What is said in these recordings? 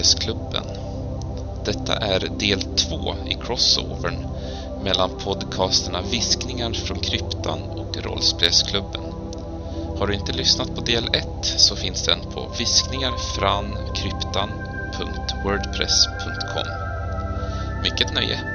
Rollspelsklubben. Detta är del två i crossovern mellan podcasterna Viskningar från kryptan och Rollspelsklubben. Har du inte lyssnat på del 1 så finns den på viskningarfrankryptan.wordpress.com. Mycket nöje!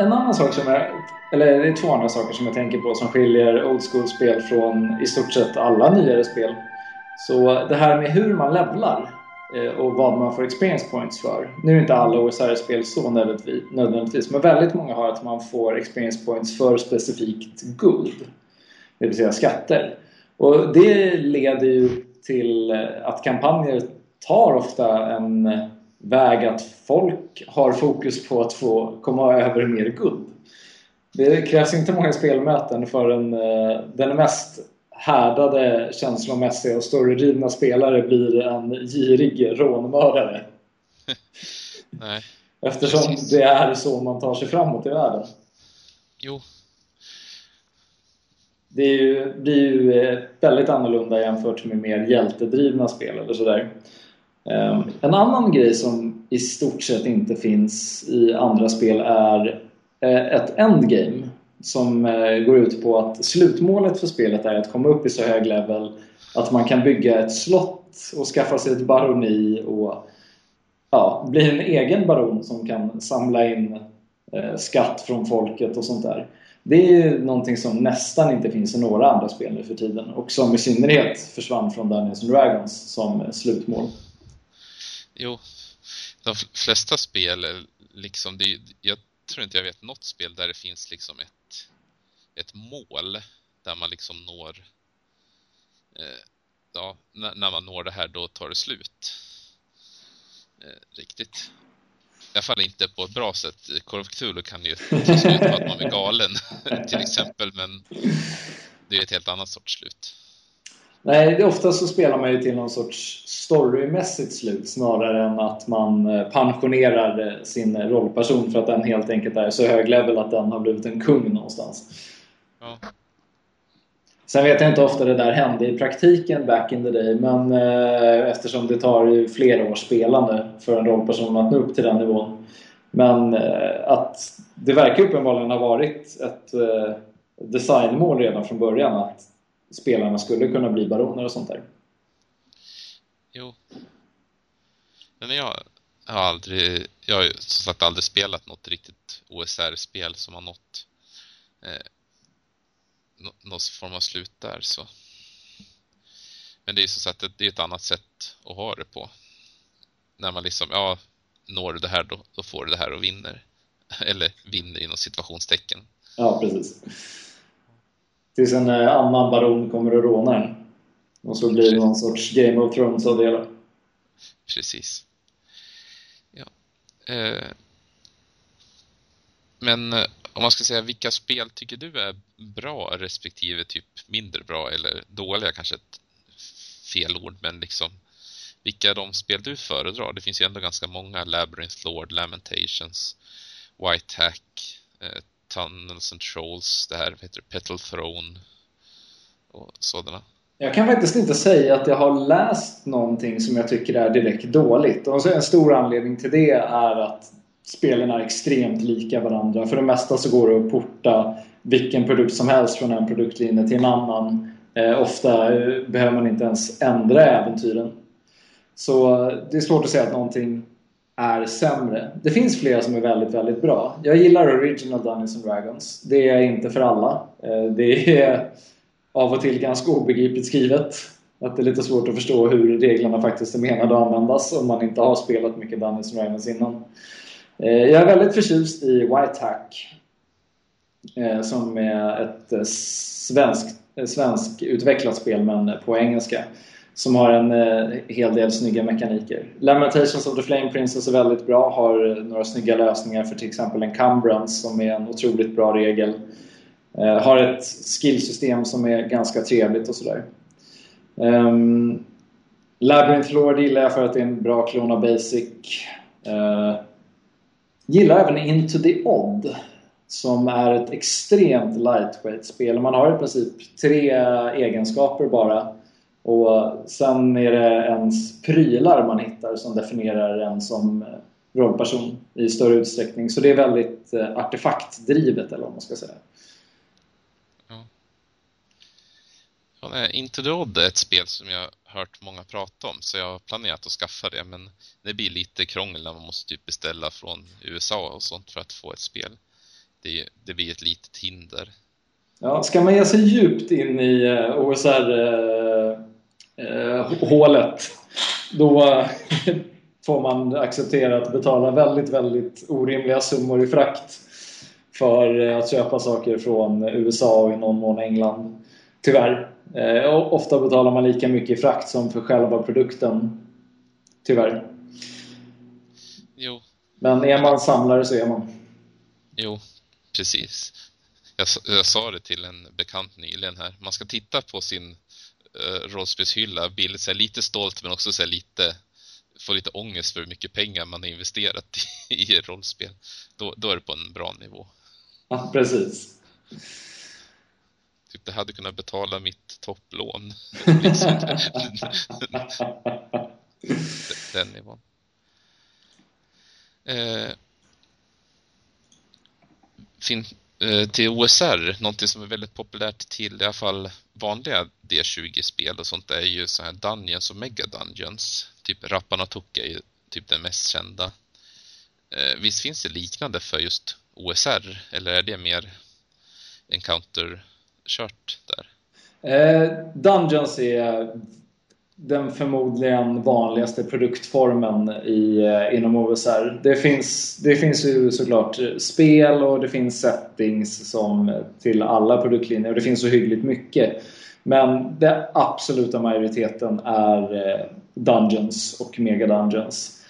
En, annan sak som jag, eller det är två andra saker som jag tänker på som skiljer old school-spel från i stort sett alla nyare spel. Så det här med hur man levlar eh, och vad man får experience points för. Nu är inte alla OSR-spel så nödvändigtvis, men väldigt många har att man får experience points för specifikt guld. Det vill säga skatter. Och det leder ju till att kampanjer tar ofta en väg att folk har fokus på att få komma över mer guld. Det krävs inte många spelmöten förrän eh, den mest härdade, känslomässiga och storydrivna spelare blir en girig rånmördare. Nej, Eftersom det är så man tar sig framåt i världen. jo, Det är ju, blir ju eh, väldigt annorlunda jämfört med mer hjältedrivna spel eller sådär. Ehm, en annan grej som i stort sett inte finns i andra spel är eh, ett endgame som eh, går ut på att slutmålet för spelet är att komma upp i så hög level att man kan bygga ett slott och skaffa sig ett baroni och ja, bli en egen baron som kan samla in eh, skatt från folket och sånt där. Det är ju någonting som nästan inte finns i några andra spel nu för tiden och som i synnerhet försvann från Dungeons and Dragons som slutmål jo. De flesta spel, liksom, det, jag tror inte jag vet något spel där det finns liksom ett, ett mål där man liksom når, eh, ja, när, när man når det här då tar det slut. Eh, riktigt. I alla fall inte på ett bra sätt. Call Cthulhu kan ju ta slut på att man är galen till exempel, men det är ett helt annat sorts slut. Nej, det, ofta så spelar man ju till någon sorts storymässigt slut snarare än att man eh, pensionerar eh, sin rollperson för att den helt enkelt är så hög level att den har blivit en kung någonstans. Ja, Sen vet jag inte ofta det där hände i praktiken back in the day men eh, eftersom det tar ju flera års spelande för en rollperson att nå upp till den nivån. Men eh, att det verkar uppenbarligen ha varit ett eh, designmål redan från början att spelarna skulle kunna bli baroner och sånt där. jo. Men jag har aldrig, jag har som sagt aldrig spelat något riktigt OSR-spel som har nått eh, nå- någon form av slut där så. Men det är som sagt det är ett annat sätt att ha det på. När man liksom, ja, når du det här då, då får du det här och vinner. Eller vinner inom situationstecken. Ja, precis. Tills en eh, annan baron kommer och rånar en. Och så blir det någon sorts Game of Thrones av det hela. Precis. Ja. Eh, men eh, om man ska säga vilka spel tycker du är bra respektive typ mindre bra eller dåliga kanske ett fel ord men liksom vilka är de spel du föredrar? Det finns ju ändå ganska många Labyrinth Lord, Lamentations, White Hack, eh, Tunnels and Trolls, det här heter Petal Throne och sådana. Jag kan faktiskt inte säga att jag har läst någonting som jag tycker är direkt dåligt. Och en stor anledning till det är att spelen är extremt lika varandra. För det mesta så går det att porta vilken produkt som helst från en produktlinje till en annan. Eh, ofta eh, behöver man inte ens ändra äventyren. Så eh, det är svårt att säga att någonting är sämre. Det finns flera som är väldigt, väldigt bra. Jag gillar Original Dungeons and Dragons. Det är inte för alla. Eh, det är av och till ganska obegripligt skrivet. Att det är lite svårt att förstå hur reglerna faktiskt är menade att användas om man inte har spelat mycket Dungeons and Dragons innan. Eh, jag är väldigt förtjust i White Hack. Eh, som är ett svenskt svensk utvecklat spel men på engelska. Som har en eh, hel del snygga mekaniker. Lamentations of the Flame Princess är väldigt bra, har eh, några snygga lösningar för till exempel en Cumbrance som är en otroligt bra regel. Eh, har ett skillsystem som är ganska trevligt och sådär. Um, Labyrinth Lord gillar jag för att det är en bra klon av Basic. Uh, gillar även Into the Odd som är ett extremt lightweight-spel. Man har i princip tre egenskaper bara. Och sen är det ens prylar man hittar som definierar en som rollperson i större utsträckning. Så det är väldigt eh, artefaktdrivet eller vad man ska säga. Ja. The Odd är ett spel som jag hört många prata om så jag har planerat att skaffa det men det blir lite krångel när man måste typ beställa från USA och sånt för att få ett spel det, det blir ett litet hinder. Ja, ska man ge sig djupt in i uh, Uh, uh, då får man acceptera att betala väldigt, väldigt orimliga summor i frakt för eh, att köpa saker från USA och i någon mån England. Tyvärr. Eh, ofta betalar man lika mycket i frakt som för själva produkten. Tyvärr. Jo. Men är man samlare så är man. Jo, precis. Jag, jag, sa det till en bekant nyligen här. Man ska titta på sin uh, rollspelshylla, bli så lite stolt men också så lite få lite ångest för hur mycket pengar man har investerat i, i rollspel. Då, då är det på en bra nivå. Ja, precis. Typ det hade kunnat betala mitt topplån. den nivån. Eh, fin, eh, Eh, till OSR, någonting som är väldigt populärt till i alla fall vanliga D20-spel och sånt är ju så här Dungeons och Mega Dungeons. Typ Rappanatuk är ju typ den mest kända. Eh, visst finns det liknande för just OSR eller är det mer encounter-kört där? Eh, Dungeons är den förmodligen vanligaste produktformen i, eh, inom OSR. Det finns, det finns ju såklart spel och det finns settings som till alla produktlinjer och det finns så hyggligt mycket. Men den absoluta majoriteten är eh, Dungeons och Mega Dungeons.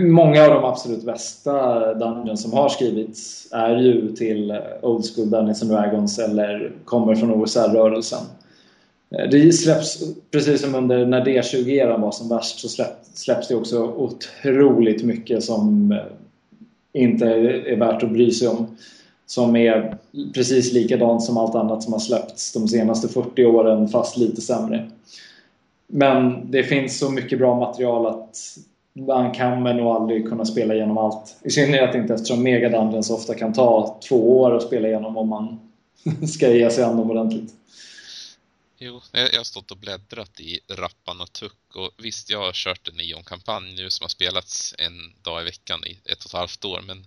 Många av de absolut bästa Dungeons som har skrivits är ju till eh, Old School Dungeons and Dragons eller kommer från OSR-rörelsen. Eh, det släpps, precis som under när D20-eran var som värst, så släpps det också otroligt mycket som eh, inte är värt att bry sig om. Som är precis likadant som allt annat som har släppts de senaste 40 åren, fast lite sämre. Men det finns så mycket bra material att man kan men nog aldrig kunna spela igenom allt. I synnerhet inte eftersom Mega Dungeons ofta kan ta två år att spela igenom om man ska ge sig an dem ordentligt. Jo, jag har stått och bläddrat i Rappan Tuck och visst, jag har kört en Neon-kampanj nu som har spelats en dag i veckan i ett och ett halvt år, men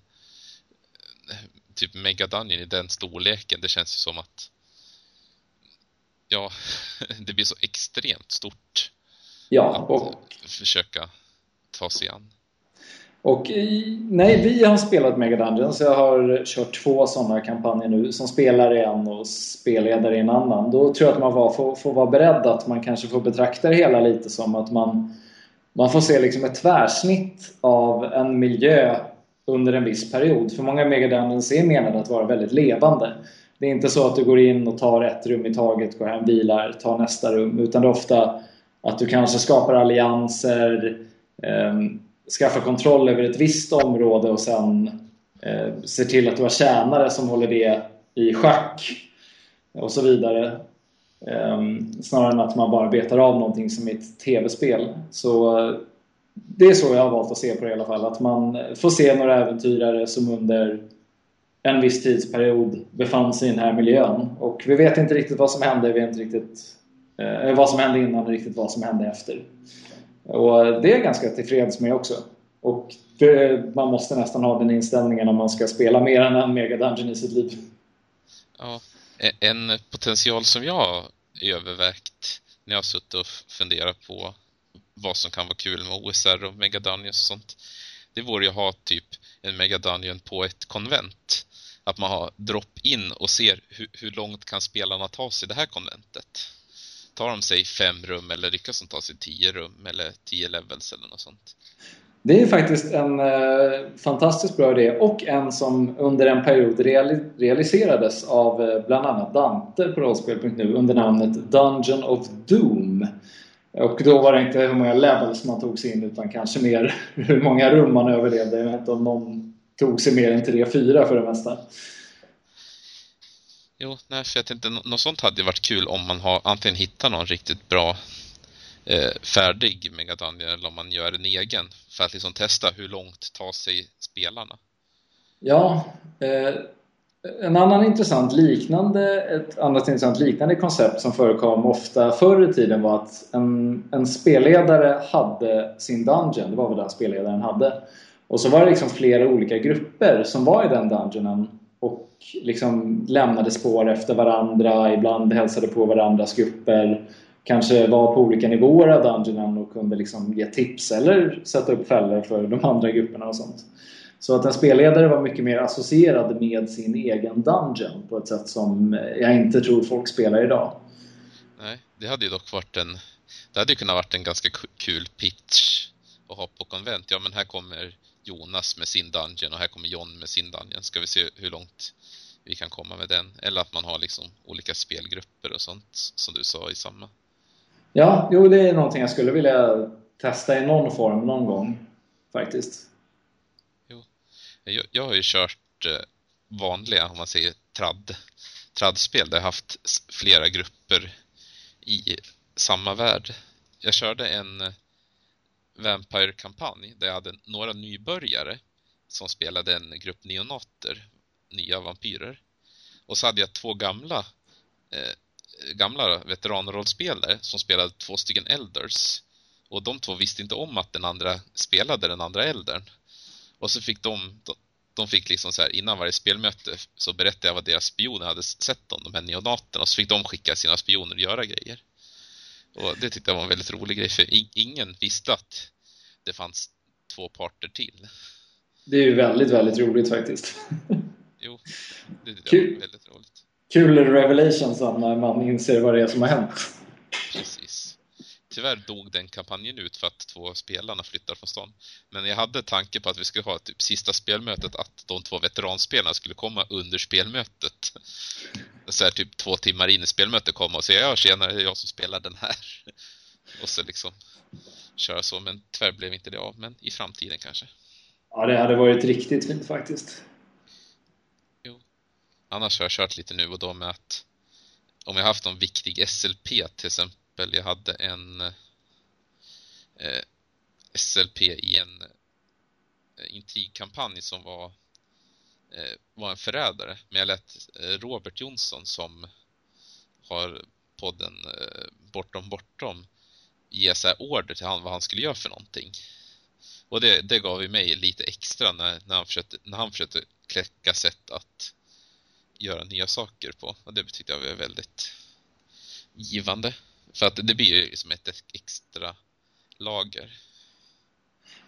eh, typ Mega Dungeon i den storleken, det känns ju som att ja, det blir så extremt stort. Ja, och... Att försöka ta sig an. Och nej, vi har spelat Mega Dungeons. Jag har kört två sådana kampanjer nu. Som spelare i en och spelledare i en annan. Då tror jag att man var, får, får vara beredd att man kanske får betrakta det hela lite som att man, man får se liksom ett tvärsnitt av en miljö under en viss period. För många Mega Dungeons är menade att vara väldigt levande. Det är inte så att du går in och tar ett rum i taget, går hem, vilar, tar nästa rum. Utan det är ofta att du kanske skapar allianser um, skaffa kontroll över ett visst område och sen eh, ser till att du har tjänare som håller det i schack och så vidare. Eh, snarare än att man bara betar av någonting som ett tv-spel. Så eh, det är så jag har valt att se på det i alla fall. Att man får se några äventyrare som under en viss tidsperiod befann sig i den här miljön. Och vi vet inte riktigt vad som hände. Vi vet inte riktigt eh, vad som hände innan och riktigt vad som hände efter. Och det är jag ganska tillfreds med också. Och det, man måste nästan ha den inställningen om man ska spela mer än en Mega Dungeon i sitt liv. Ja, e- en potential som jag har övervägt när jag har suttit och funderat på vad som kan vara kul med OSR och Mega Dungeons och sånt. Det vore ju att ha typ en Mega Dungeon på ett konvent. att man har drop-in och ser hur, hur långt kan spelarna ta sig det här konventet. Tar de sig fem rum eller lyckas de ta sig tio rum eller tio levels eller något sånt? Det är faktiskt en eh, fantastiskt bra idé och en som under en period reali realiserades av eh, bland annat Dante på rollspel.nu under namnet Dungeon of Doom. Och då var det inte hur många levels man tog sig in utan kanske mer hur många rum man överlevde. Jag vet inte om någon tog sig mer än 3-4 för det mesta. Jo, nej, för jag tänkte något sånt hade varit kul om man har antingen hittar någon riktigt bra eh, färdig Megadungeon eller om man gör en egen för att liksom testa hur långt tar sig spelarna. Ja, eh, en annan intressant liknande, ett annat intressant liknande koncept som förekom ofta förr i tiden var att en, en spelledare hade sin dungeon, det var väl den spelledaren hade. Och så var det liksom flera olika grupper som var i den dungeonen och liksom lämnade spår efter varandra, ibland hälsade på varandras grupper kanske var på olika nivåer av dungeonen och kunde liksom ge tips eller sätta upp fällor för de andra grupperna och sånt. Så att en spelledare var mycket mer associerad med sin egen dungeon på ett sätt som jag inte tror folk spelar idag. Nej, det hade ju dock varit en det hade ju kunnat varit en ganska kul pitch att ha på konvent. Ja, men här kommer Jonas med sin dungeon och här kommer John med sin dungeon. Ska vi se hur långt vi kan komma med den? Eller att man har liksom olika spelgrupper och sånt som du sa i samma. Ja, jo det är någonting jag skulle vilja testa i någon form någon gång faktiskt. Jo. Jag, jag har ju kört eh, vanliga, om man säger trad, tradspel där jag haft flera grupper i samma värld. Jag körde en eh, Vampire-kampanj där jag hade några nybörjare som spelade en grupp neonater, nya vampyrer. Och så hade jag två gamla eh, gamla veteranrollspelare som spelade två stycken elders. Och de två visste inte om att den andra spelade den andra eldern. Och så fick de, de fick liksom så här, innan varje spelmöte så berättade jag vad deras spioner hade sett om, de här neonaterna. Och så fick de skicka sina spioner och göra grejer. Och det tyckte jag var en väldigt rolig grej, för ingen visste att det fanns två parter till. Det är ju väldigt, väldigt roligt faktiskt. Jo, det jag var väldigt roligt kul revelation när man inser vad det är som har hänt. Precis. Tyvärr dog den kampanjen ut för att två spelarna flyttar från stan. Men jag hade tanke på att vi skulle ha typ sista spelmötet att de två veteranspelarna skulle komma under spelmötet. Så här, typ två timmar in i spelmötet komma och säga ja, tjenare, det är jag som spelar den här. Och så liksom köra så, men tyvärr blev inte det av, men i framtiden kanske. Ja, det hade varit riktigt fint faktiskt. Annars har jag kört lite nu och då med att om jag haft någon viktig SLP till exempel, jag hade en eh, SLP i en eh, intrigkampanj som var, eh, var en förrädare. Men jag lät eh, Robert Jonsson som har podden eh, Bortom Bortom ge så order till han vad han skulle göra för någonting. Och det, det gav ju mig lite extra när, när, han försökte, när han försökte kläcka sätt att göra nya saker på. Och det tyckte jag var väldigt givande. För att det blir ju som ett extra lager.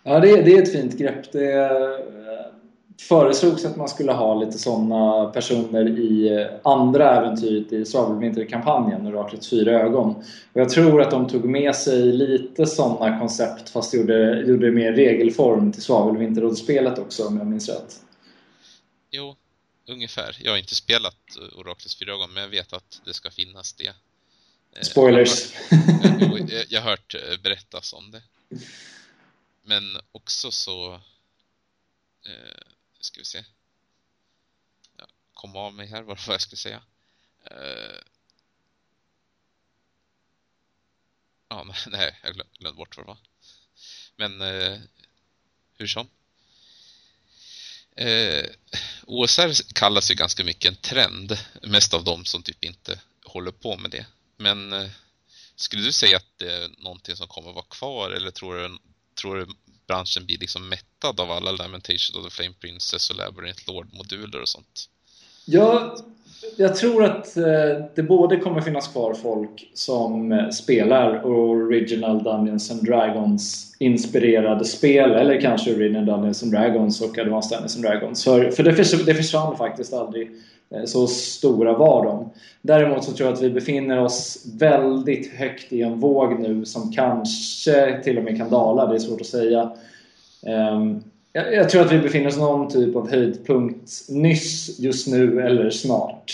Ja, det är, det är ett fint grepp. Det eh, föreslogs att man skulle ha lite sådana personer i andra äventyret i Svavelvinterkampanjen, Oraklets fyra ögon. Och jag tror att de tog med sig lite sådana koncept fast gjorde, gjorde det mer regelform till Svavelvinterrådspelet också om jag minns rätt. Jo, ungefär. Jag har inte spelat Oraklets fyra ögon, men jag vet att det ska finnas det. Eh, Spoilers! Jag har, hört eh, berättas om det. Men också så... Eh, ska vi se. Jag kom av mig här, vad jag skulle säga. Eh, ja, nej, jag glömde bort vad det var. Men eh, hur som. Eh, OSR kallas ju ganska mycket en trend, mest av dem som typ inte håller på med det. Men eh, skulle du säga att det är någonting som kommer vara kvar eller tror du, tror du branschen blir liksom mättad av alla Lamentation of the Flame Princess och Labyrinth Lord-moduler och sånt? Ja, jag tror att eh, det både kommer finnas kvar folk som eh, spelar Original Dungeons and Dragons inspirerade spel eller kanske Original Dungeons and Dragons och Advanced Dungeons and Dragons. För, för det, försvann, det försvann faktiskt aldrig. Eh, så stora var de. Däremot så tror jag att vi befinner oss väldigt högt i en våg nu som kanske till och med kan dala, det är svårt att säga. Ehm, jag, tror att vi befinner oss någon typ av höjdpunkt nyss, just nu eller snart.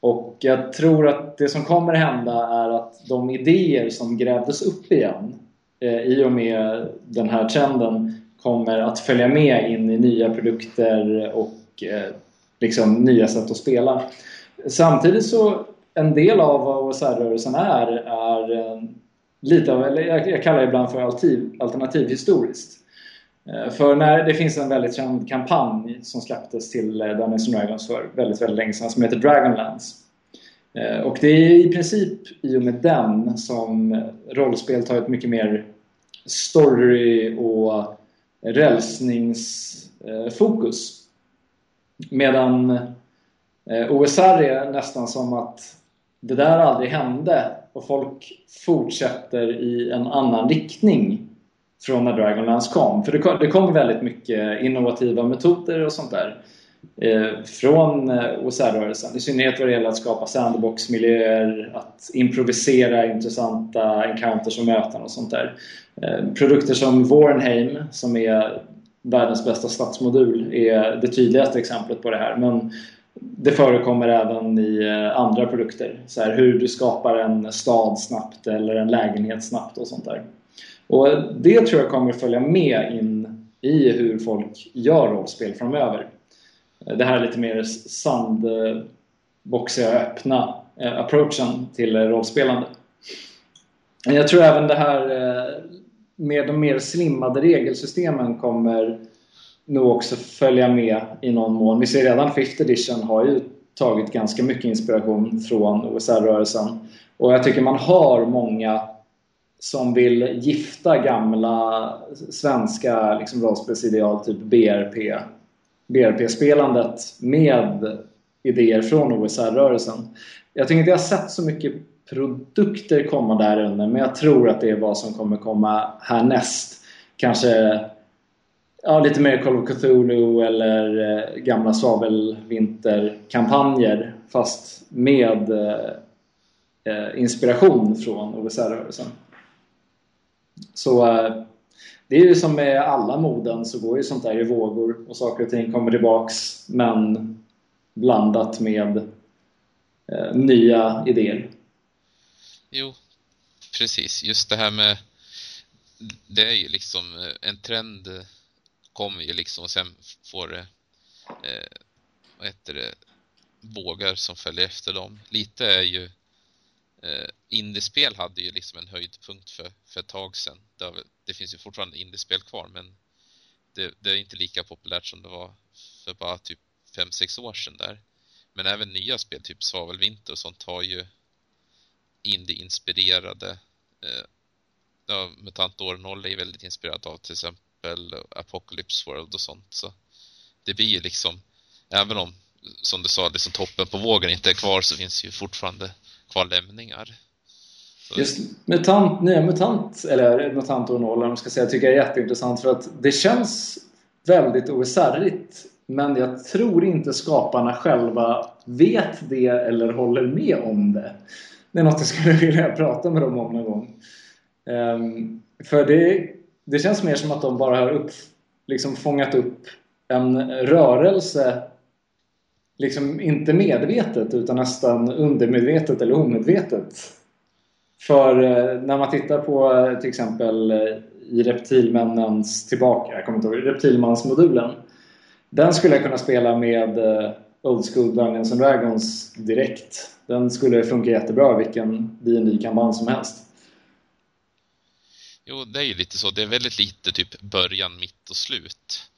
Och jag tror att det som kommer hända är att de idéer som grävdes upp igen eh, i och med den här trenden kommer att följa med in i nya produkter och eh, liksom nya sätt att spela. Samtidigt så en del av vad OSR-rörelsen är, är eh, lite av, eller jag kallar det ibland för alternativ, alternativhistoriskt. Eh, för när det finns en väldigt känd kampanj som släpptes till eh, Dungeons Dragons för väldigt, väldigt länge sedan som heter Dragonlands. Och det är i princip i och med den som rollspel tar ett mycket mer story och rälsningsfokus. Medan eh, OSR är nästan som att det där aldrig hände och folk fortsätter i en annan riktning från när Dragonlance kom. För det, det kom väldigt mycket innovativa metoder och sånt där eh, från eh, OSR-rörelsen. I synnerhet vad det gäller att skapa sandbox-miljöer, att improvisera intressanta encounters och möten och sånt där. Eh, produkter som Warnheim, som är världens bästa stadsmodul, är det tydligaste exemplet på det här. Men det förekommer även i eh, andra produkter. Så här, hur du skapar en stad snabbt eller en lägenhet snabbt och sånt där. Och det tror jag kommer följa med in i hur folk gör rollspel framöver. Eh, det här är lite mer sandboxiga, eh, öppna approachen till rollspelande. Jag tror även det här med de mer slimmade regelsystemen kommer nog också följa med i någon mån. Vi ser redan 5th edition har ju tagit ganska mycket inspiration från OSR-rörelsen. Och jag tycker man har många som vill gifta gamla svenska liksom, rollspelsideal, typ BRP, BRP-spelandet med idéer från OSR-rörelsen. Jag tycker inte jag har sett så mycket produkter komma där under, men jag tror att det är vad som kommer komma härnäst. Kanske ja, lite mer Call of Cthulhu eller eh, gamla svavelvinterkampanjer fast med eh, eh inspiration från OSR-rörelsen. Så eh, det är ju som med alla moden så går ju sånt där i vågor och saker och ting kommer tillbaks men blandat med eh, nya idéer. Jo, precis. Just det här med det är ju liksom eh, en trend eh, kommer ju liksom och sen får det eh, vad heter det vågar som följer efter dem. Lite är ju eh, indiespel hade ju liksom en höjdpunkt för, för ett tag sedan. Det, det finns ju fortfarande indiespel kvar men det, det, är inte lika populärt som det var för bara typ 5-6 år sedan där. Men även nya spel, typ Svavelvinter och sånt har ju indie-inspirerade eh, ja, Mutant År 0 är väldigt inspirerad av till exempel Apocalypse World och sånt så det blir ju liksom även om som du sa, liksom toppen på vågen inte är kvar så finns ju fortfarande kvar lämningar. Just MUTANT, nya MUTANT, eller MUTANT och noll, om ska säga, tycker jag är jätteintressant för att det känns väldigt osärligt Men jag tror inte skaparna själva vet det eller håller med om det. Det är något jag skulle vilja prata med dem om någon gång. Um, för det, det känns mer som att de bara har upp, liksom fångat upp en rörelse liksom inte medvetet utan nästan undermedvetet eller omedvetet. För eh, när man tittar på eh, till exempel eh, i Reptilmännens tillbaka, jag kommer inte ihåg, Reptilmansmodulen. Den skulle jag kunna spela med Old School Dungeons and Dragons direkt. Den skulle funka jättebra vilken dd kampanj som helst. Jo, det är ju lite så. Det är väldigt lite typ början, mitt och slut.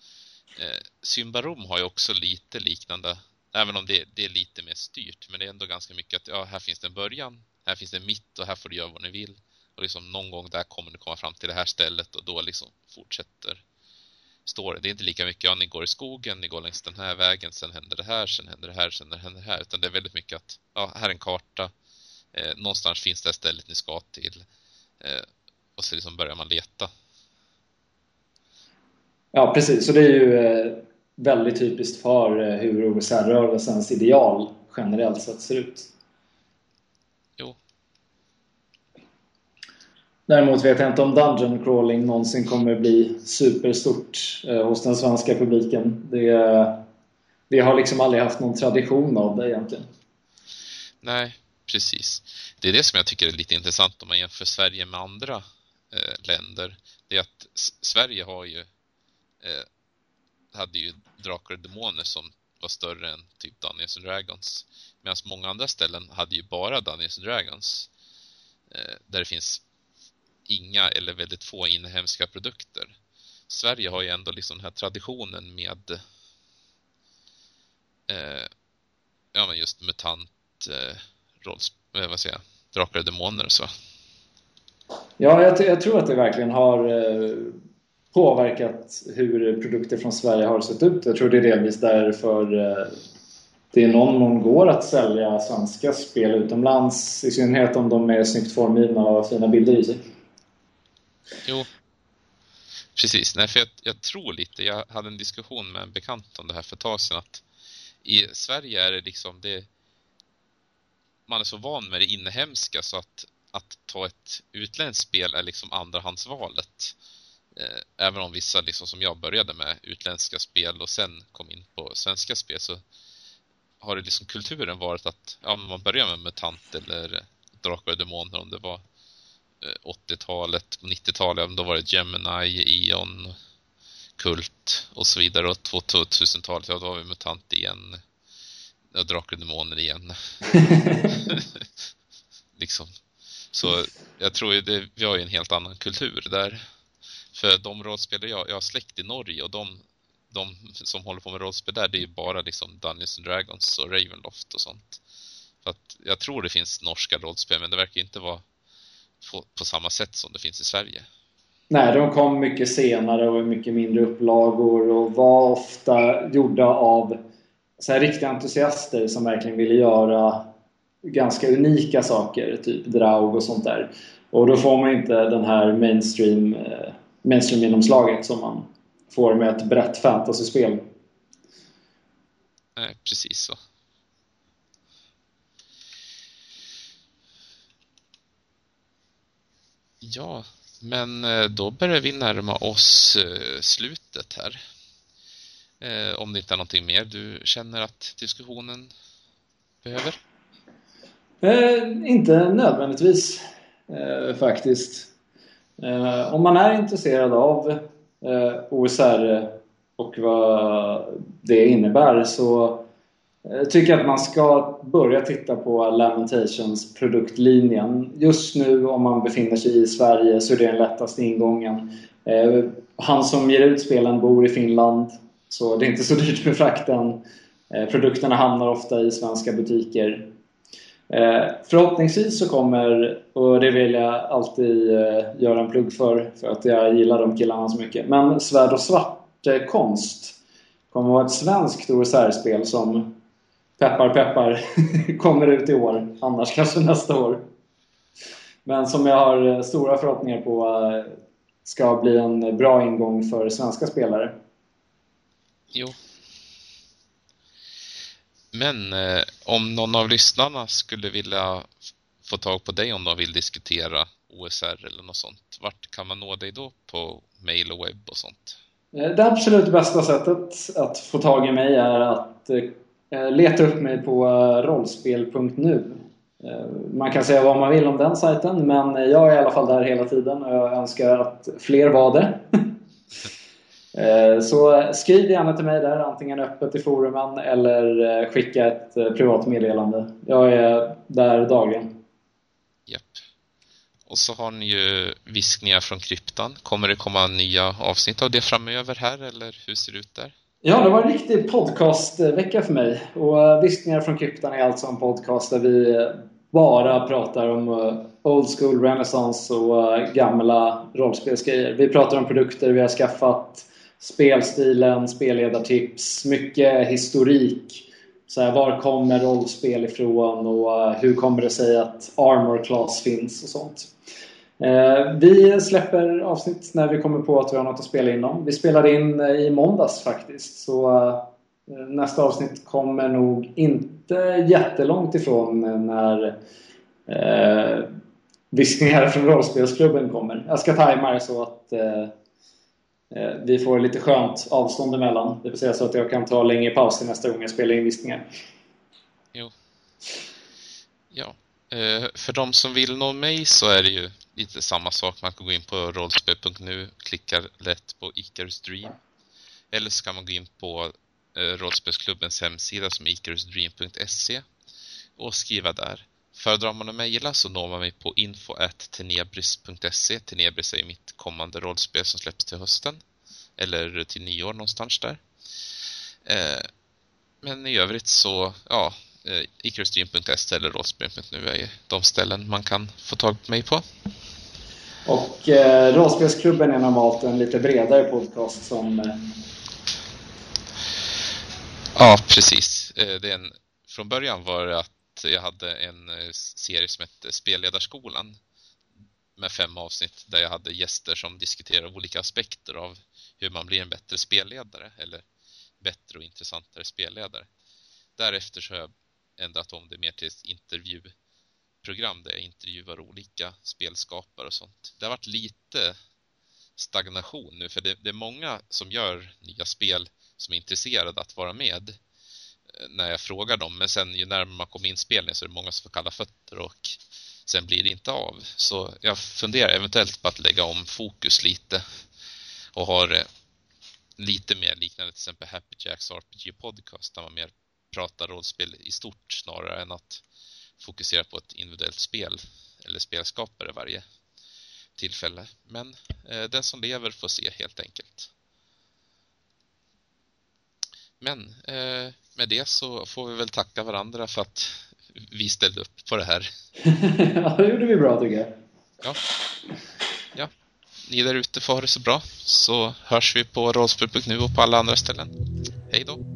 Eh, Symbarom har ju också lite liknande Även om det, det, är lite mer styrt, men det är ändå ganska mycket att ja, här finns det en början, här finns det en mitt och här får du göra vad ni vill. Och liksom någon gång där kommer du komma fram till det här stället och då liksom fortsätter står Det är inte lika mycket, ja ni går i skogen, ni går längs den här vägen, sen händer det här, sen händer det här, sen händer det här. Utan det är väldigt mycket att, ja, här är en karta. Eh, någonstans finns det stället ni ska till. Eh, och så liksom börjar man leta. Ja, precis. Så det är ju eh, väldigt typiskt för eh, hur OSR-rörelsens ideal generellt sett ser ut. Jo. Däremot vet jag inte om Dungeon Crawling någonsin kommer bli superstort eh, hos den svenska publiken. Det, vi har liksom aldrig haft någon tradition av det egentligen. Nej, precis. Det är det som jag tycker är lite intressant om man jämför Sverige med andra eh, länder. Det är att Sverige har ju eh, hade ju Drakar och Demoner som var större än typ Dungeons and Dragons. Medan många andra ställen hade ju bara Dungeons and Dragons. Eh, där det finns inga eller väldigt få inhemska produkter. Sverige har ju ändå liksom den här traditionen med eh, ja men just mutant eh, rolls, eh, vad säger jag, drakar och demoner och så. Ja, jag, jag, tror att det verkligen har eh, påverkat hur produkter från Sverige har sett ut. Jag tror det är delvis därför eh, det i någon mån går att sälja svenska spel utomlands. I synnerhet om de är snyggt formgivna och har fina bilder i sig. Jo, precis. Nej, för jag, jag, tror lite, jag hade en diskussion med en bekant om det här för ett tag sedan att i Sverige är det liksom det man är så van med det inhemska så att att ta ett utländskt spel är liksom andrahandsvalet. Eh, även om vissa liksom som jag började med utländska spel och sen kom in på svenska spel så har det liksom kulturen varit att ja, man börjar med MUTANT eller Drakar och Demoner om det var 80-talet, eh, 90-talet, då var det Gemini, Ion, Kult och så vidare. Och 2000-talet, ja då var vi MUTANT igen. Och Drakar och Demoner igen. liksom. Så jag tror ju det, vi har ju en helt annan kultur där. För de rollspelare jag, jag har släkt i Norge och de, de som håller på med rollspel där, det är ju bara liksom Dungeons and Dragons och Ravenloft och sånt. För att jag tror det finns norska rollspel, men det verkar inte vara på, samma sätt som det finns i Sverige. Nej, de kom mycket senare och mycket mindre upplagor och var ofta gjorda av så här riktiga entusiaster som verkligen ville göra ganska unika saker, typ Draug och sånt där. Och då får man inte den här mainstream eh, mainstream-genomslaget som man får med ett brett fantasyspel. Nej, precis så. Ja, men eh, då börjar vi närma oss eh, slutet här. Eh, om det inte är någonting mer du känner att diskussionen behöver? Eh, inte nödvändigtvis eh, faktiskt. Eh, om man är intresserad av eh, OSR och vad det innebär så jag tycker att man ska börja titta på Lamentations produktlinjen. Just nu om man befinner sig i Sverige så är det den lättaste ingången. Eh, han som ger ut spelen bor i Finland så det är inte så dyrt med frakten. Eh, produkterna hamnar ofta i svenska butiker. Förhoppningsvis så kommer, och det vill jag alltid göra en plugg för, för att jag gillar de killarna så mycket. Men Svärd och svart konst kommer att vara ett svenskt OSR-spel som peppar peppar kommer ut i år. Annars kanske nästa år. Men som jag har stora förhoppningar på ska bli en bra ingång för svenska spelare. Jo, men eh, om någon av lyssnarna skulle vilja få tag på dig om de vill diskutera OSR eller något sånt, vart kan man nå dig då på mail och webb och sånt? Eh, det absolut bästa sättet att få tag i mig är att eh, Eh, leta upp mig på eh, rollspel.nu. Eh, man kan säga vad man vill om den sajten men jag är i alla fall där hela tiden och jag önskar att fler var det. Så skriv gärna till mig där, antingen öppet i forumen eller skicka ett privat meddelande. Jag är där dagligen. Japp. Och så har ni ju viskningar från kryptan. Kommer det komma nya avsnitt av det framöver här eller hur ser det ut där? Ja, det var en riktig podcastvecka för mig. Och eh, viskningar från kryptan är alltså en podcast där vi eh, bara pratar om eh, old school renaissance och gamla rollspelsgrejer. Vi pratar om produkter vi har skaffat spelstilen, spelledartips, mycket historik. Så här, var kommer rollspel ifrån och hur kommer det sig att Armor Class finns och sånt. Eh, vi släpper avsnitt när vi kommer på att vi har något att spela in om. Vi spelade in eh, i måndags faktiskt. Så eh, nästa avsnitt kommer nog inte jättelångt ifrån när eh, viskningar från rollspelsklubben kommer. Jag ska tajma det så att eh, vi får lite skönt avstånd emellan. Det vill säga så att jag kan ta längre paus till nästa gång jag spelar in viskningar. Jo. Ja. Eh, för de som vill nå mig så är det ju lite samma sak. Man kan gå in på rollspel.nu, klicka lätt på Icarus Dream. Eller så kan man gå in på eh, rollspelsklubbens hemsida som är icarusdream.se och skriva där. Föredrar man att mejla så når man mig på info tenebris.se. Tenebris är mitt kommande rollspel som släpps till hösten. Eller till nyår någonstans där. Eh, men i övrigt så, ja, eh, icarusdream.se eller rollspel.nu är de ställen man kan få tag på mig på. Och eh, Rollspelsklubben är normalt en lite bredare podcast som... Eh... Ja, precis. Eh, en, från början var det att jag hade en eh, serie som hette Spelledarskolan med fem avsnitt där jag hade gäster som diskuterade olika aspekter av hur man blir en bättre spelledare eller bättre och intressantare spelledare. Därefter så har jag ändrat om det mer till ett intervjuprogram där jag intervjuar olika spelskapare och sånt. Det har varit lite stagnation nu för det, det är många som gör nya spel som är intresserade att vara med eh, när jag frågar dem. Men sen ju närmare man kommer inspelning så är det många som får kalla fötter och sen blir det inte av. Så jag funderar eventuellt på att lägga om fokus lite och har eh, lite mer liknande till exempel Happy Jacks RPG Podcast där man mer pratar rollspel i stort snarare än att fokusera på ett individuellt spel eller spelskapare varje tillfälle. Men eh, den som lever får se helt enkelt. Men eh, med det så får vi väl tacka varandra för att vi ställde upp på det här. ja, det gjorde vi bra tycker jag. Ja. ja. Ni där ute får ha det så bra. Så hörs vi på rollspel.nu och på alla andra ställen. Hej då!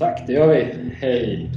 Tack, det gör vi. Hej!